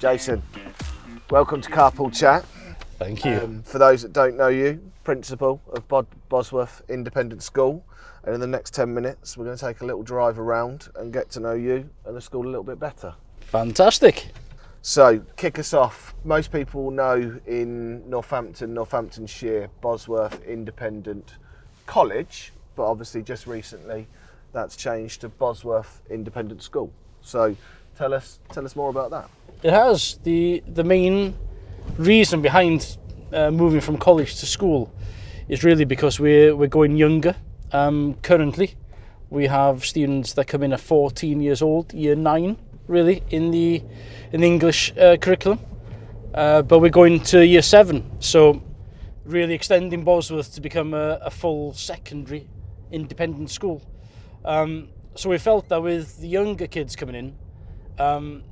Jason, welcome to Carpool Chat. Thank you. Um, for those that don't know you, principal of Bod- Bosworth Independent School, and in the next 10 minutes, we're going to take a little drive around and get to know you and the school a little bit better. Fantastic. So, kick us off. Most people know in Northampton, Northamptonshire, Bosworth Independent College, but obviously just recently that's changed to Bosworth Independent School. So, tell us tell us more about that. It has the the main reason behind uh, moving from college to school is really because we're we're going younger. Um, currently, we have students that come in at 14 years old, year nine, really in the in the English uh, curriculum. Uh, but we're going to year seven, so really extending Bosworth to become a, a full secondary independent school. Um, So we felt that with the younger kids coming in, um,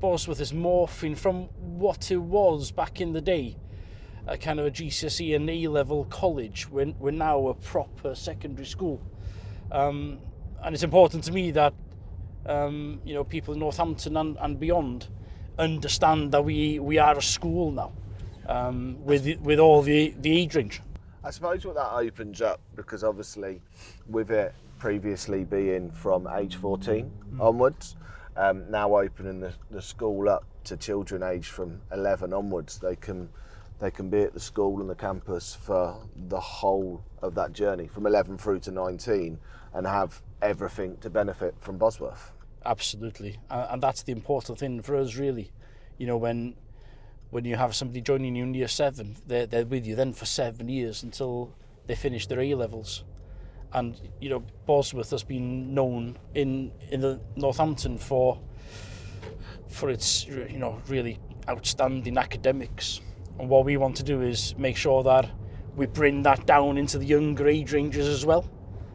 Bosworth is morphing from what it was back in the day, a kind of a GCSE and A-level college. We're, we're now a proper secondary school. Um, and it's important to me that um, you know people in Northampton and, and beyond understand that we we are a school now um, with with all the the age range. I suppose what that opens up because obviously with it previously being from age 14 onwards, um, now opening the, the school up to children aged from 11 onwards, they can they can be at the school and the campus for the whole of that journey from 11 through to 19 and have everything to benefit from Bosworth. Absolutely, and, and that's the important thing for us, really. You know, when when you have somebody joining you in year seven, they're, they're with you then for seven years until they finish their A levels. and you know Bosworth has been known in in the Northampton for for its you know really outstanding academics. And what we want to do is make sure that we bring that down into the younger age ranges as well.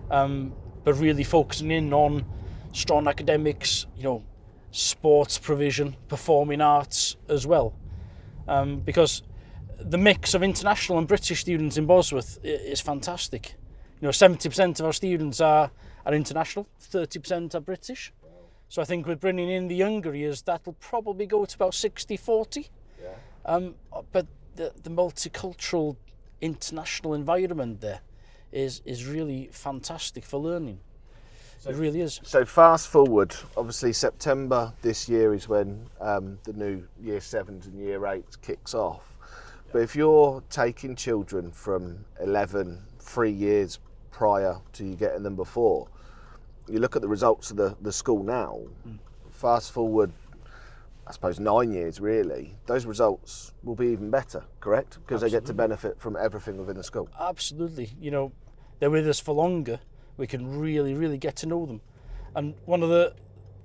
Um but really focusing in on strong academics you know sports provision performing arts as well. Um because the mix of international and British students in Bosworth is fantastic you know, 70% of our students are, are international, 30% are British. So I think with bringing in the younger years, that'll probably go to about 60-40. Yeah. Um, but the, the multicultural international environment there is, is really fantastic for learning. So, it really is. So fast forward, obviously September this year is when um, the new year sevens and year eights kicks off. But if you're taking children from 11, three years prior to you getting them before, you look at the results of the, the school now, fast forward, I suppose nine years really, those results will be even better, correct? Because they get to benefit from everything within the school. Absolutely. You know, they're with us for longer. We can really, really get to know them. And one of the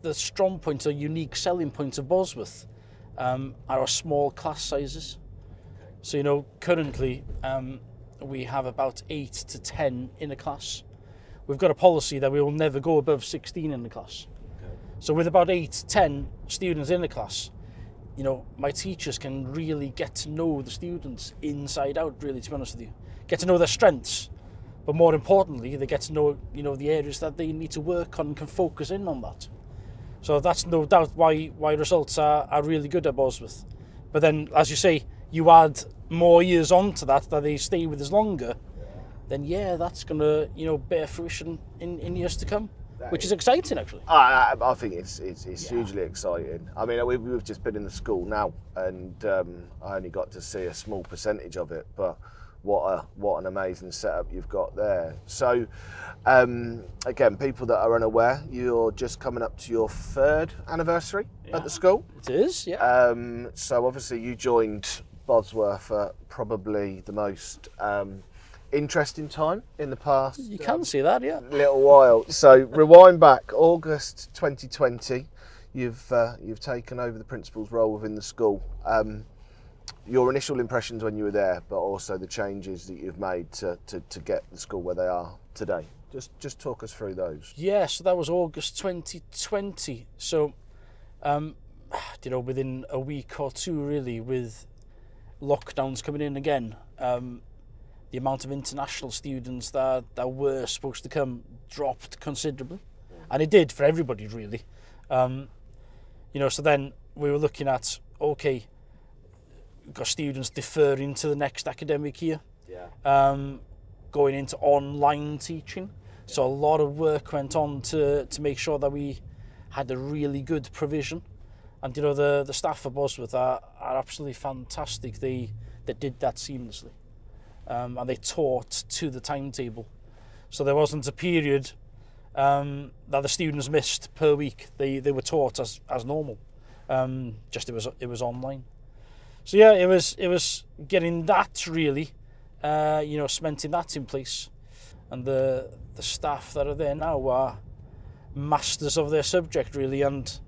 the strong points or unique selling points of Bosworth um, are our small class sizes. So you know, currently um, we have about eight to ten in a class. We've got a policy that we will never go above 16 in the class. So with about eight to ten students in the class, you know, my teachers can really get to know the students inside out, really, to be honest with you. Get to know their strengths, but more importantly, they get to know, you know, the areas that they need to work on and can focus in on that. So that's no doubt why why results are, are really good at Bosworth. But then, as you say, you add more years on to that, that they stay with us longer, then yeah, that's going to, you know, bear fruition in, in years to come, which is exciting, actually. I, I, I think it's it's, it's hugely exciting. I mean, we've, we've just been in the school now, and um, I only got to see a small percentage of it, but what a what an amazing setup you've got there. So, um, again, people that are unaware, you're just coming up to your third anniversary at the school. It is, yeah. Um, so obviously you joined Bosworth at probably the most um, interesting time in the past you can see that, yeah. little while. So rewind back August 2020. You've uh, you've taken over the principal's role within the school. Um, your initial impressions when you were there, but also the changes that you've made to, to, to get the school where they are today. Just just talk us through those. Yeah, so that was August 2020. So, um, you know, within a week or two, really, with lockdowns coming in again, um, the amount of international students that, that were supposed to come dropped considerably. And it did for everybody, really. Um, you know, so then we were looking at, okay, got students deferring to the next academic year, yeah. um, going into online teaching. So a lot of work went on to, to make sure that we had a really good provision. And you know, the, the staff at Bosworth are, are absolutely fantastic. They, they did that seamlessly. Um, and they taught to the timetable. So there wasn't a period um, that the students missed per week. They, they were taught as, as normal. Um, just it was, it was online. So yeah, it was, it was getting that really, uh, you know, cementing that in place. And the, the staff that are there now are masters of their subject really and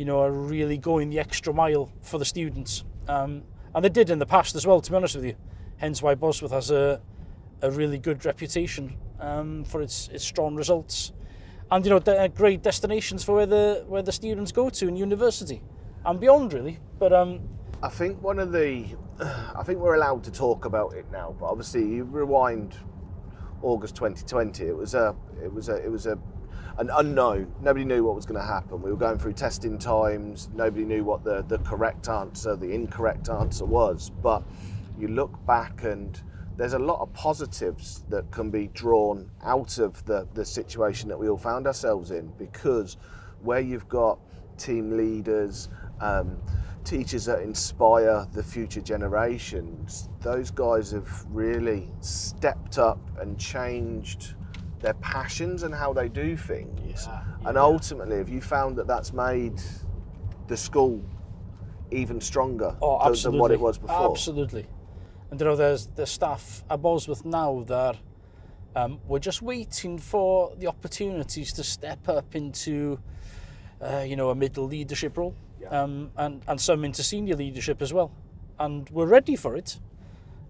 you know, are really going the extra mile for the students. Um, and they did in the past as well, to be honest with you. Hence why Bosworth has a, a really good reputation um, for its, its strong results. And, you know, they're uh, great destinations for where the, where the students go to in university and beyond, really. But um, I think one of the, I think we're allowed to talk about it now, but obviously you rewind August 2020, it was a, it was a, it was a an unknown. Nobody knew what was going to happen. We were going through testing times. Nobody knew what the the correct answer, the incorrect answer was. But you look back and there's a lot of positives that can be drawn out of the the situation that we all found ourselves in because where you've got team leaders. Um, teachers that inspire the future generations, those guys have really stepped up and changed their passions and how they do things. Yeah, and ultimately, have you found that that's made the school even stronger Oh, than- absolutely. than what it was before? Absolutely. And you know, there's the staff at Bosworth now that um, we're just waiting for the opportunities to step up into, uh, you know, a middle leadership role, Yeah. um, and and some into senior leadership as well. And we're ready for it.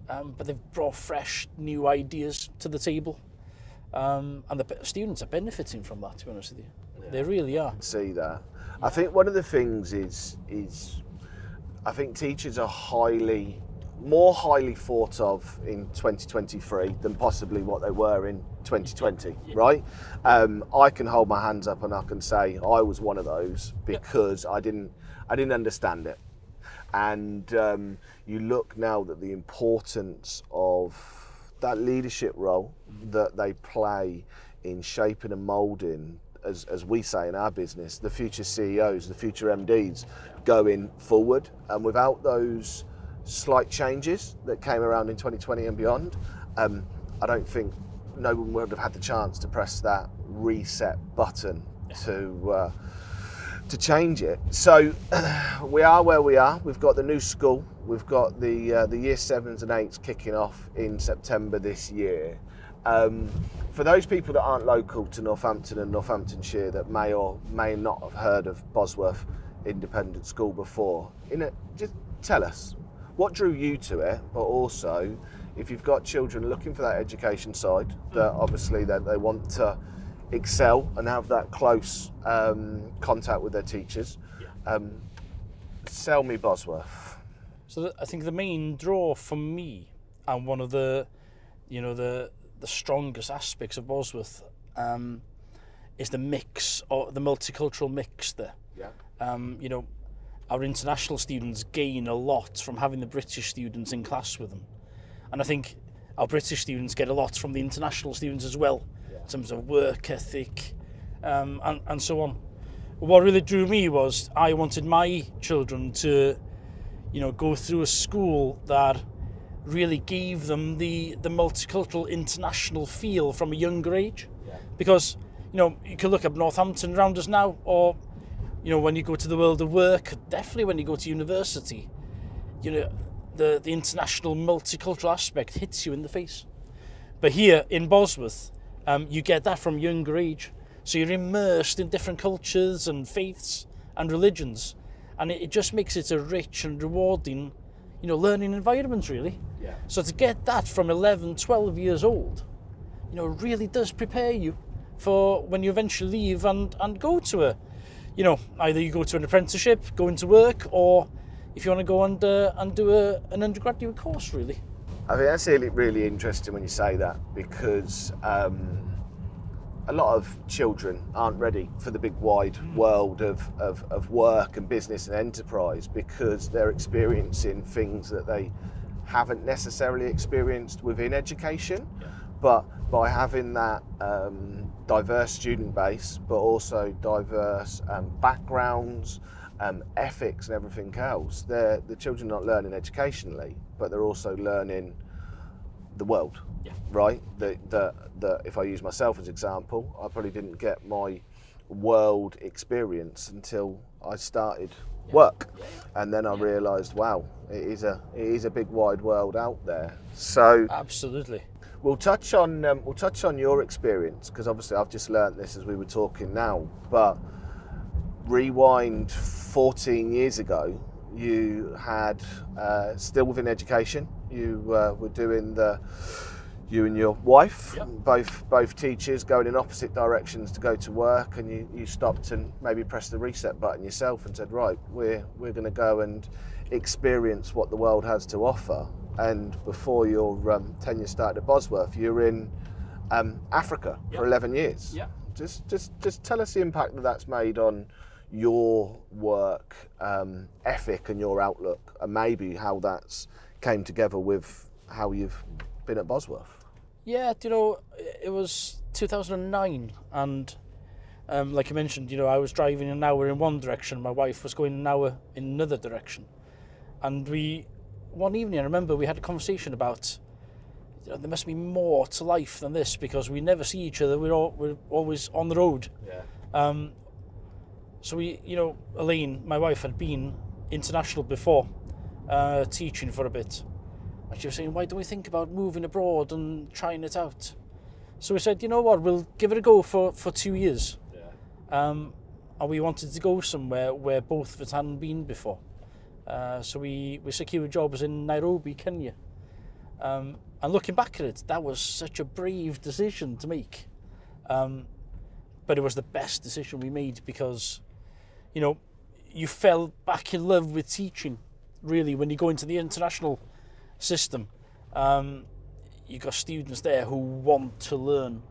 Um, but they've brought fresh, new ideas to the table, um, and the students are benefiting from that. To be honest with you, they really are. see that. I think one of the things is is I think teachers are highly more highly thought of in 2023 than possibly what they were in 2020, right? Um, I can hold my hands up and I can say I was one of those because I didn't I didn't understand it. And um, you look now that the importance of that leadership role that they play in shaping and moulding, as, as we say in our business, the future CEOs, the future MDs going forward. And without those slight changes that came around in 2020 and beyond, um, I don't think no one would have had the chance to press that reset button to. Uh, to change it. So we are where we are. We've got the new school. We've got the uh, the year sevens and eights kicking off in September this year. Um, for those people that aren't local to Northampton and Northamptonshire that may or may not have heard of Bosworth Independent School before, in it, just tell us what drew you to it, but also if you've got children looking for that education side, that obviously that they want to excel and have that close um, contact with their teachers. Um, sell me Bosworth. So th- I think the main draw for me, and one of the, you know, the the strongest aspects of Bosworth, um, is the mix or the multicultural mix there. Yeah. Um, you know, our international students gain a lot from having the British students in class with them, and I think our British students get a lot from the international students as well, in terms of work ethic, um, and, and so on. What really drew me was I wanted my children to, you know, go through a school that really gave them the, the multicultural international feel from a younger age. Yeah. Because, you know, you can look up Northampton around us now, or, you know, when you go to the world of work, definitely when you go to university, you know, the, the international multicultural aspect hits you in the face. But here in Bosworth, um, you get that from younger age. So you're immersed in different cultures and faiths and religions. And it, it just makes it a rich and rewarding, you know, learning environment, really. Yeah. So to get that from 11, 12 years old, you know, really does prepare you for when you eventually leave and, and go to a, you know, either you go to an apprenticeship, go into work, or if you want to go and, uh, and do a, an undergraduate course, really. I think that's really, really interesting when you say that because um, a lot of children aren't ready for the big wide world of, of, of work and business and enterprise because they're experiencing things that they haven't necessarily experienced within education. But by having that um, diverse student base, but also diverse um, backgrounds, um, ethics, and everything else, they're, the children are not learning educationally, but they're also learning the world. Yeah. Right? That, that, that if I use myself as example, I probably didn't get my world experience until I started work. And then I realised, wow, it is a it is a big wide world out there. So Absolutely. we'll touch on um, we'll touch on your experience because obviously I've just learnt this as we were talking now. But rewind 14 years ago, you had uh, still within education. You uh, were doing the you and your wife, Yep. both both teachers, going in opposite directions to go to work, and you, you stopped and maybe pressed the reset button yourself and said, right, we're we're going to go and experience what the world has to offer. And before your um, tenure started at Bosworth, you were in um, Africa for 11 years. Yeah. Just just just tell us the impact that that's made on your work um, ethic and your outlook, and maybe how that's came together with how you've been at Bosworth. Yeah, do you know, it was 2009, and um, like you mentioned, you know, I was driving an hour in one direction, my wife was going an hour in another direction, and we, one evening, I remember we had a conversation about you know, there must be more to life than this because we never see each other. We're all, we're always on the road. Yeah. Um, so we, you know, Elaine, my wife, had been international before, uh, teaching for a bit, and she was saying, "Why don't we think about moving abroad and trying it out?" So we said, "You know what? We'll give it a go for for two years." Um, and we wanted to go somewhere where both of us hadn't been before. Uh, so we, we secured jobs in Nairobi, Kenya. Um, and looking back at it, that was such a brave decision to make. Um, but it was the best decision we made because, you know, you fell back in love with teaching, really, when you go into the international system. Um, you got students there who want to learn,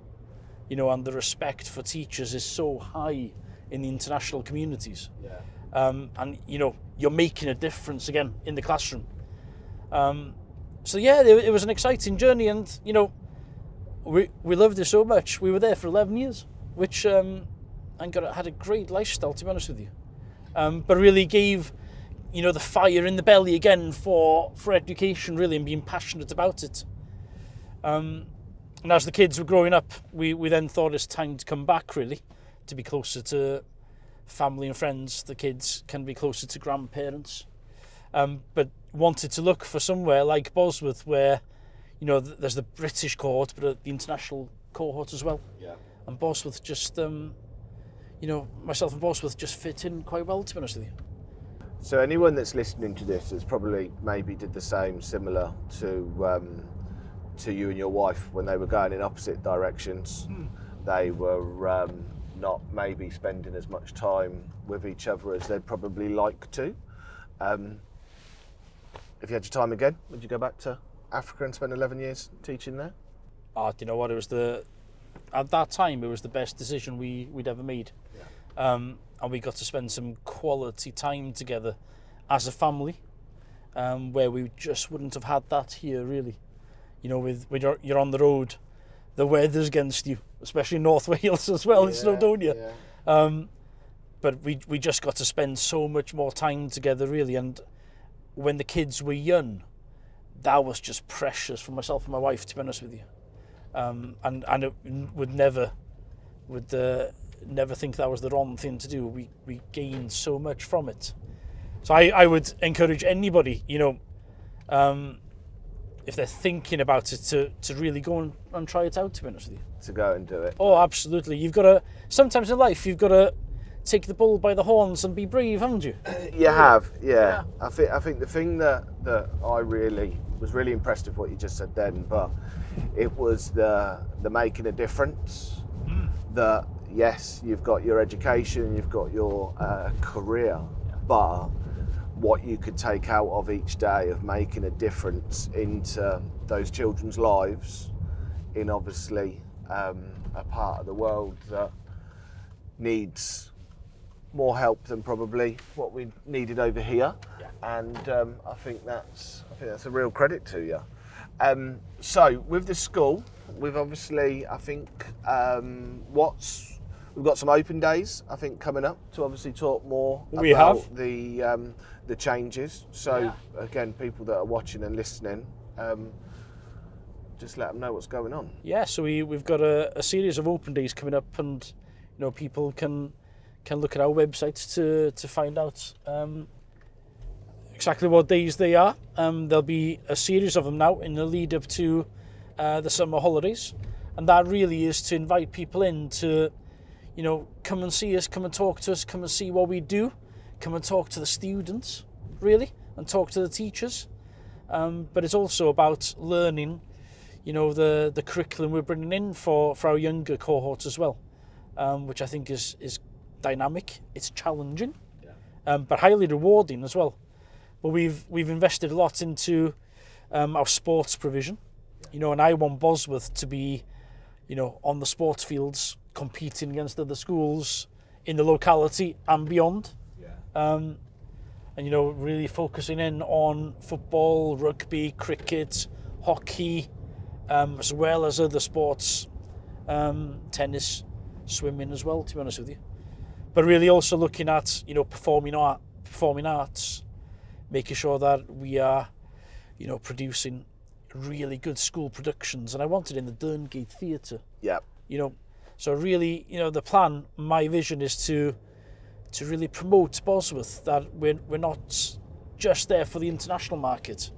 you know, and the respect for teachers is so high in the international communities. Yeah. Um, and, you know, you're making a difference again in the classroom. Um, so, yeah, it, it was an exciting journey, and, you know, we, we loved it so much. We were there for 11 years, which um, and got had a great lifestyle, to be honest with you. Um, but really gave, you know, the fire in the belly again for for education, really, and being passionate about it. Um, and as the kids were growing up, we, we then thought it's time to come back, really, to be closer to family and friends. The kids can be closer to grandparents. Um, but wanted to look for somewhere like Bosworth where, you know, th- there's the British cohort, but uh, the international cohort as well. Yeah. And Bosworth just, um, you know, myself and Bosworth just fit in quite well, to be honest with you. So anyone that's listening to this has probably maybe did the same, similar to um, to you and your wife when they were going in opposite directions. They were um, not maybe spending as much time with each other as they'd probably like to. Um, if you had your time again, would you go back to Africa and spend 11 years teaching there? Oh, do you know what? It was the at that time it was the best decision we we'd ever made, um, and we got to spend some quality time together as a family, um, where we just wouldn't have had that here really. You know, with when you're, you're on the road, the weather's against you, especially in North Wales as well in Snowdonia. Um, but we we just got to spend so much more time together really, and when the kids were young, that was just precious for myself and my wife, to be honest with you. Um, and and it would never would uh, never think that was the wrong thing to do. We we gained so much from it. So I, I would encourage anybody, you know, um, if they're thinking about it, to, to really go and, and try it out. To be honest with you. To go and do it. Oh, absolutely. You've got to. Sometimes in life, you've got to take the bull by the horns and be brave, haven't you? You have, yeah. I think I think the thing that that I really was really impressed with what you just said then, but it was the the making a difference. That yes, you've got your education, you've got your uh, career, but what you could take out of each day of making a difference into those children's lives, in obviously um, a part of the world that needs more help than probably what we needed over here, and um, I think that's I think that's a real credit to you. Um, so with the school, we've obviously I think um, what's we've got some open days I think coming up to obviously talk more We about have. the um, the changes. So again, people that are watching and listening. Um, just let them know what's going on. Yeah, so we we've got a, a series of open days coming up, and you know people can can look at our website to to find out um, exactly what days they are. Um, there'll be a series of them now in the lead up to uh, the summer holidays, and that really is to invite people in to, you know, come and see us, come and talk to us, come and see what we do, come and talk to the students, really, and talk to the teachers. Um, but it's also about learning you know the the curriculum we're bringing in for for our younger cohorts as well, um, which I think is is dynamic. It's challenging, um, but highly rewarding as well. But we've we've invested a lot into um, our sports provision, you know, and I want Bosworth to be, you know, on the sports fields competing against other schools in the locality and beyond. Um, and you know, really focusing in on football, rugby, cricket, hockey, um, as well as other sports, um, tennis, swimming as well. To be honest with you, but really also looking at you know performing art, performing arts, making sure that we are, you know, producing really good school productions. And I wanted in the Derngate Theatre Yeah, you know so really you know the plan my vision is to to really promote Bosworth that we're, we're not just there for the international market.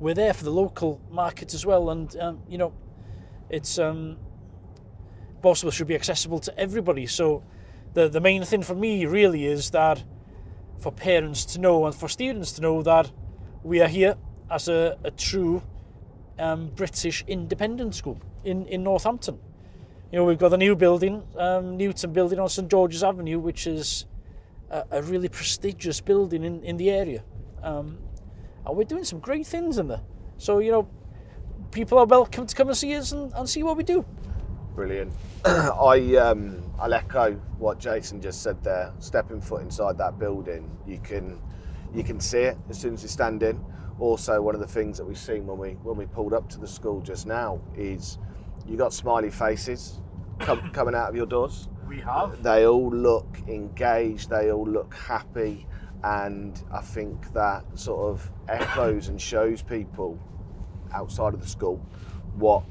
We're there for the local market as well and um, you know it's um, Bosworth should be accessible to everybody. So the the main thing for me really is that for parents to know and for students to know that we are here as a, a true um, British independent school in, in Northampton. You know, we've got a new building, um, Newton building on St George's Avenue, which is a, a really prestigious building in, in the area. Um, and we're doing some great things in there. So, you know, people are welcome to come and see us and, and see what we do. brilliant. I um, I'll echo what Jason just said there. Stepping foot inside that building, you can you can see it as soon as you stand in. Also, one of the things that we've seen when we when we pulled up to the school just now is you got smiley faces com- coming out of your doors. We have. they all look engaged, they all look happy, and I think that sort of echoes and shows people outside of the school what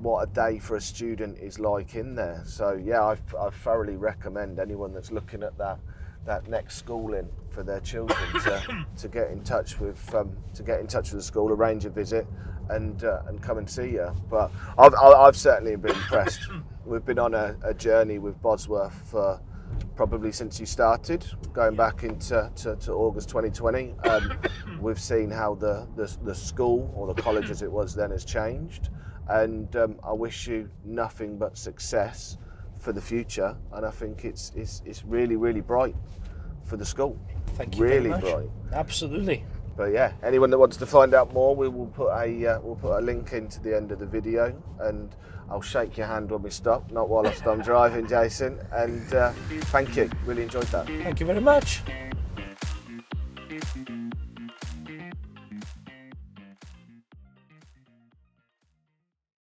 what a day for a student is like in there. So yeah, I, I thoroughly recommend anyone that's looking at that that next schooling for their children to, to get in touch with um, to get in touch with the school, arrange a visit, and uh, and come and see you. But I've I've certainly been impressed. We've been on a, a journey with Bosworth for probably since you started, going back into to, to August 2020. Um, we've seen how the, the the school or the college as it was then has changed, and um, I wish you nothing but success for the future. And I think it's it's, it's really really bright for the school. Thank you Really very much. bright. Absolutely. But yeah, anyone that wants to find out more, we will put a uh, we'll put a link into the end of the video, and I'll shake your hand when we stop, not whilst I'm driving, Jason. And uh, thank you, really enjoyed that. Thank you very much.